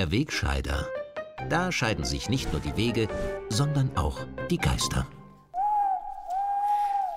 Der Wegscheider. Da scheiden sich nicht nur die Wege, sondern auch die Geister.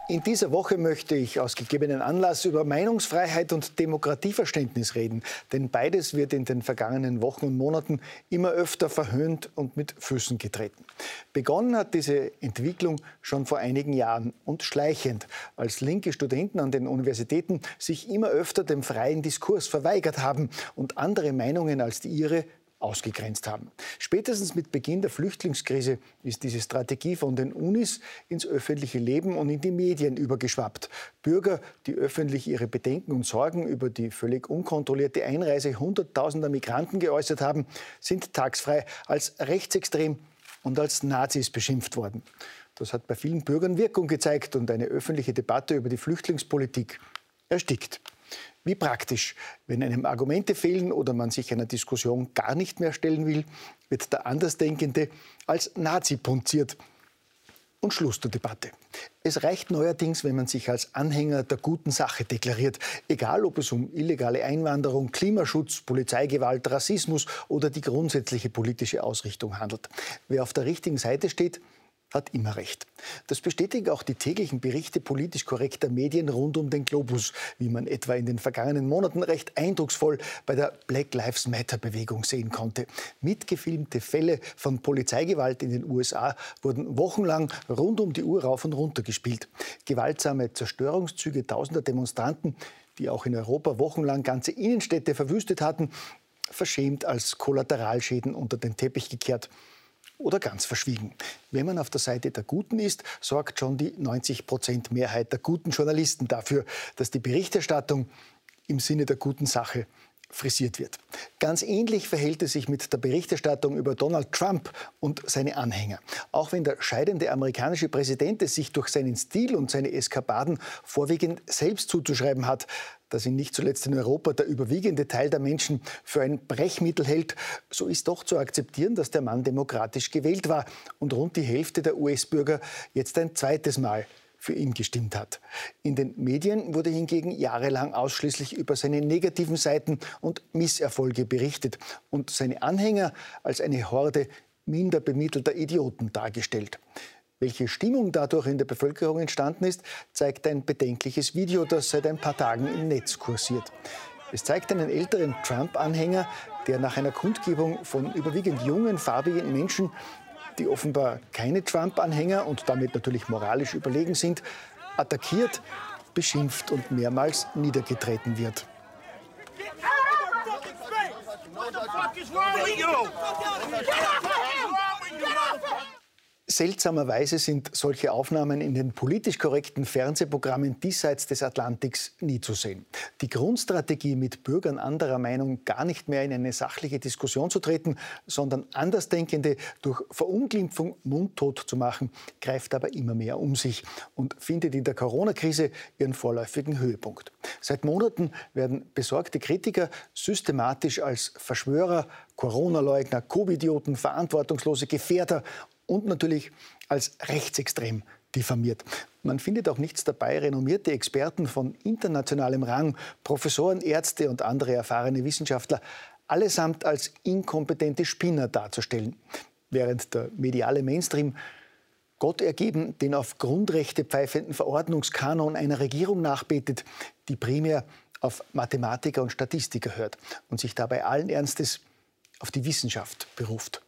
In dieser Woche möchte ich aus gegebenen Anlass über Meinungsfreiheit und Demokratieverständnis reden. Denn beides wird in den vergangenen Wochen und Monaten immer öfter verhöhnt und mit Füßen getreten. Begonnen hat diese Entwicklung schon vor einigen Jahren und schleichend, als linke Studenten an den Universitäten sich immer öfter dem freien Diskurs verweigert haben und andere Meinungen als die ihre ausgegrenzt haben. Spätestens mit Beginn der Flüchtlingskrise ist diese Strategie von den Unis ins öffentliche Leben und in die Medien übergeschwappt. Bürger, die öffentlich ihre Bedenken und Sorgen über die völlig unkontrollierte Einreise hunderttausender Migranten geäußert haben, sind tagsfrei als rechtsextrem und als Nazis beschimpft worden. Das hat bei vielen Bürgern Wirkung gezeigt und eine öffentliche Debatte über die Flüchtlingspolitik erstickt. Wie praktisch. Wenn einem Argumente fehlen oder man sich einer Diskussion gar nicht mehr stellen will, wird der Andersdenkende als Nazi punziert. Und Schluss der Debatte. Es reicht neuerdings, wenn man sich als Anhänger der guten Sache deklariert, egal ob es um illegale Einwanderung, Klimaschutz, Polizeigewalt, Rassismus oder die grundsätzliche politische Ausrichtung handelt. Wer auf der richtigen Seite steht, hat immer recht. Das bestätigen auch die täglichen Berichte politisch korrekter Medien rund um den Globus, wie man etwa in den vergangenen Monaten recht eindrucksvoll bei der Black Lives Matter-Bewegung sehen konnte. Mitgefilmte Fälle von Polizeigewalt in den USA wurden wochenlang rund um die Uhr rauf und runter gespielt. Gewaltsame Zerstörungszüge tausender Demonstranten, die auch in Europa wochenlang ganze Innenstädte verwüstet hatten, verschämt als Kollateralschäden unter den Teppich gekehrt oder ganz verschwiegen. Wenn man auf der Seite der Guten ist, sorgt schon die 90 Prozent Mehrheit der guten Journalisten dafür, dass die Berichterstattung im Sinne der guten Sache frisiert wird. Ganz ähnlich verhält es sich mit der Berichterstattung über Donald Trump und seine Anhänger. Auch wenn der scheidende amerikanische Präsident es sich durch seinen Stil und seine Eskapaden vorwiegend selbst zuzuschreiben hat, dass ihn nicht zuletzt in Europa der überwiegende Teil der Menschen für ein Brechmittel hält, so ist doch zu akzeptieren, dass der Mann demokratisch gewählt war und rund die Hälfte der US-Bürger jetzt ein zweites Mal für ihn gestimmt hat. In den Medien wurde hingegen jahrelang ausschließlich über seine negativen Seiten und Misserfolge berichtet und seine Anhänger als eine Horde minder bemittelter Idioten dargestellt. Welche Stimmung dadurch in der Bevölkerung entstanden ist, zeigt ein bedenkliches Video, das seit ein paar Tagen im Netz kursiert. Es zeigt einen älteren Trump-Anhänger, der nach einer Kundgebung von überwiegend jungen, farbigen Menschen die offenbar keine Trump-Anhänger und damit natürlich moralisch überlegen sind, attackiert, beschimpft und mehrmals niedergetreten wird. Seltsamerweise sind solche Aufnahmen in den politisch korrekten Fernsehprogrammen diesseits des Atlantiks nie zu sehen. Die Grundstrategie, mit Bürgern anderer Meinung gar nicht mehr in eine sachliche Diskussion zu treten, sondern Andersdenkende durch Verunglimpfung mundtot zu machen, greift aber immer mehr um sich und findet in der Corona-Krise ihren vorläufigen Höhepunkt. Seit Monaten werden besorgte Kritiker systematisch als Verschwörer, Corona-Leugner, Covid-Idioten, verantwortungslose Gefährder und natürlich als rechtsextrem diffamiert. Man findet auch nichts dabei, renommierte Experten von internationalem Rang, Professoren, Ärzte und andere erfahrene Wissenschaftler allesamt als inkompetente Spinner darzustellen, während der mediale Mainstream Gott ergeben den auf Grundrechte pfeifenden Verordnungskanon einer Regierung nachbetet, die primär auf Mathematiker und Statistiker hört und sich dabei allen Ernstes auf die Wissenschaft beruft.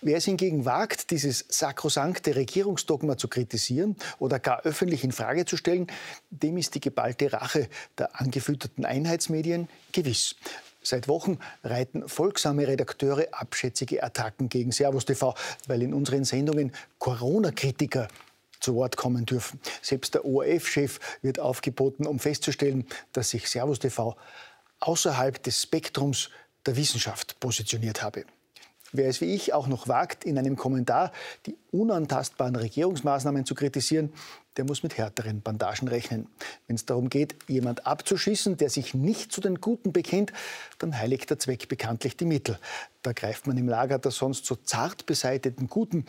Wer es hingegen wagt, dieses sakrosankte Regierungsdogma zu kritisieren oder gar öffentlich in Frage zu stellen, dem ist die geballte Rache der angefütterten Einheitsmedien gewiss. Seit Wochen reiten folgsame Redakteure abschätzige Attacken gegen Servus TV, weil in unseren Sendungen Corona-Kritiker zu Wort kommen dürfen. Selbst der ORF-Chef wird aufgeboten, um festzustellen, dass sich Servus TV außerhalb des Spektrums der Wissenschaft positioniert habe. Wer es wie ich auch noch wagt, in einem Kommentar die unantastbaren Regierungsmaßnahmen zu kritisieren, der muss mit härteren Bandagen rechnen. Wenn es darum geht, jemand abzuschießen, der sich nicht zu den Guten bekennt, dann heiligt der Zweck bekanntlich die Mittel. Da greift man im Lager der sonst so zart beseiteten Guten,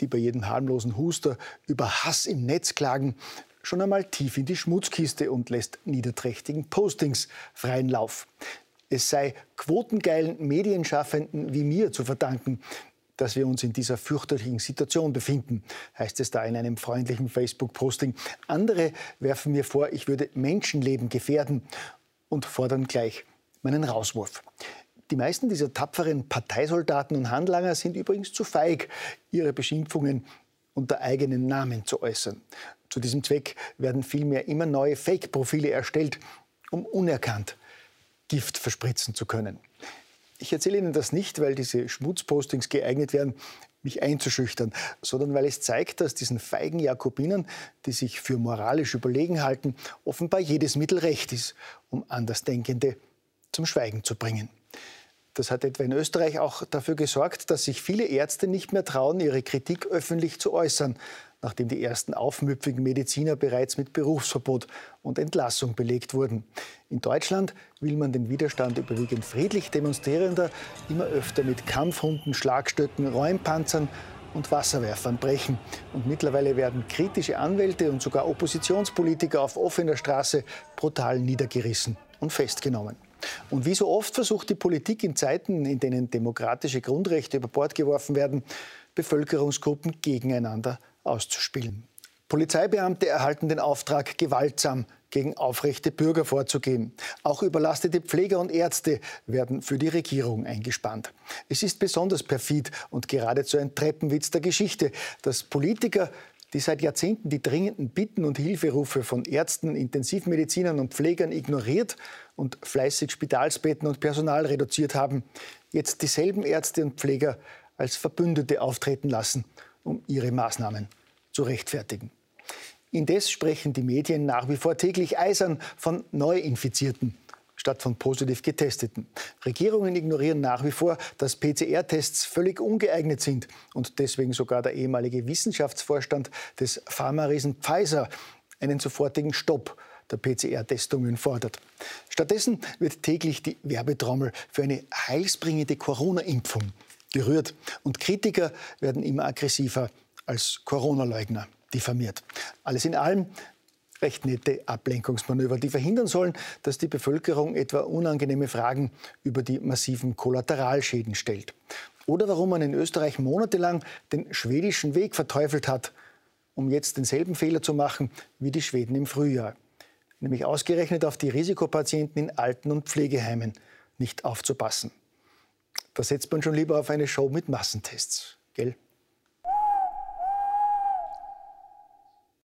die bei jedem harmlosen Huster über Hass im Netz klagen, schon einmal tief in die Schmutzkiste und lässt niederträchtigen Postings freien Lauf. Es sei quotengeilen Medienschaffenden wie mir zu verdanken, dass wir uns in dieser fürchterlichen Situation befinden, heißt es da in einem freundlichen Facebook-Posting. Andere werfen mir vor, ich würde Menschenleben gefährden und fordern gleich meinen Rauswurf. Die meisten dieser tapferen Parteisoldaten und Handlanger sind übrigens zu feig, ihre Beschimpfungen unter eigenen Namen zu äußern. Zu diesem Zweck werden vielmehr immer neue Fake-Profile erstellt, um unerkannt verspritzen zu können. Ich erzähle Ihnen das nicht, weil diese Schmutzpostings geeignet wären, mich einzuschüchtern, sondern weil es zeigt, dass diesen feigen Jakobinern, die sich für moralisch überlegen halten, offenbar jedes Mittel recht ist, um Andersdenkende zum Schweigen zu bringen. Das hat etwa in Österreich auch dafür gesorgt, dass sich viele Ärzte nicht mehr trauen, ihre Kritik öffentlich zu äußern, nachdem die ersten aufmüpfigen Mediziner bereits mit Berufsverbot und Entlassung belegt wurden. In Deutschland will man den Widerstand überwiegend friedlich demonstrierender immer öfter mit Kampfhunden, Schlagstöcken, Räumpanzern und Wasserwerfern brechen. Und mittlerweile werden kritische Anwälte und sogar Oppositionspolitiker auf offener Straße brutal niedergerissen und festgenommen. Und wie so oft versucht die Politik in Zeiten, in denen demokratische Grundrechte über Bord geworfen werden, Bevölkerungsgruppen gegeneinander auszuspielen. Polizeibeamte erhalten den Auftrag, gewaltsam gegen aufrechte Bürger vorzugehen. Auch überlastete Pfleger und Ärzte werden für die Regierung eingespannt. Es ist besonders perfid und geradezu ein Treppenwitz der Geschichte, dass Politiker die seit Jahrzehnten die dringenden Bitten und Hilferufe von Ärzten, Intensivmedizinern und Pflegern ignoriert und fleißig Spitalsbetten und Personal reduziert haben, jetzt dieselben Ärzte und Pfleger als Verbündete auftreten lassen, um ihre Maßnahmen zu rechtfertigen. Indes sprechen die Medien nach wie vor täglich eisern von Neuinfizierten statt von positiv Getesteten. Regierungen ignorieren nach wie vor, dass PCR-Tests völlig ungeeignet sind und deswegen sogar der ehemalige Wissenschaftsvorstand des Pharma-Riesen Pfizer einen sofortigen Stopp der PCR-Testungen fordert. Stattdessen wird täglich die Werbetrommel für eine heilsbringende Corona-Impfung gerührt und Kritiker werden immer aggressiver als Corona-Leugner diffamiert. Alles in allem recht nette Ablenkungsmanöver, die verhindern sollen, dass die Bevölkerung etwa unangenehme Fragen über die massiven Kollateralschäden stellt. Oder warum man in Österreich monatelang den schwedischen Weg verteufelt hat, um jetzt denselben Fehler zu machen wie die Schweden im Frühjahr. Nämlich ausgerechnet auf die Risikopatienten in Alten- und Pflegeheimen nicht aufzupassen. Da setzt man schon lieber auf eine Show mit Massentests, gell?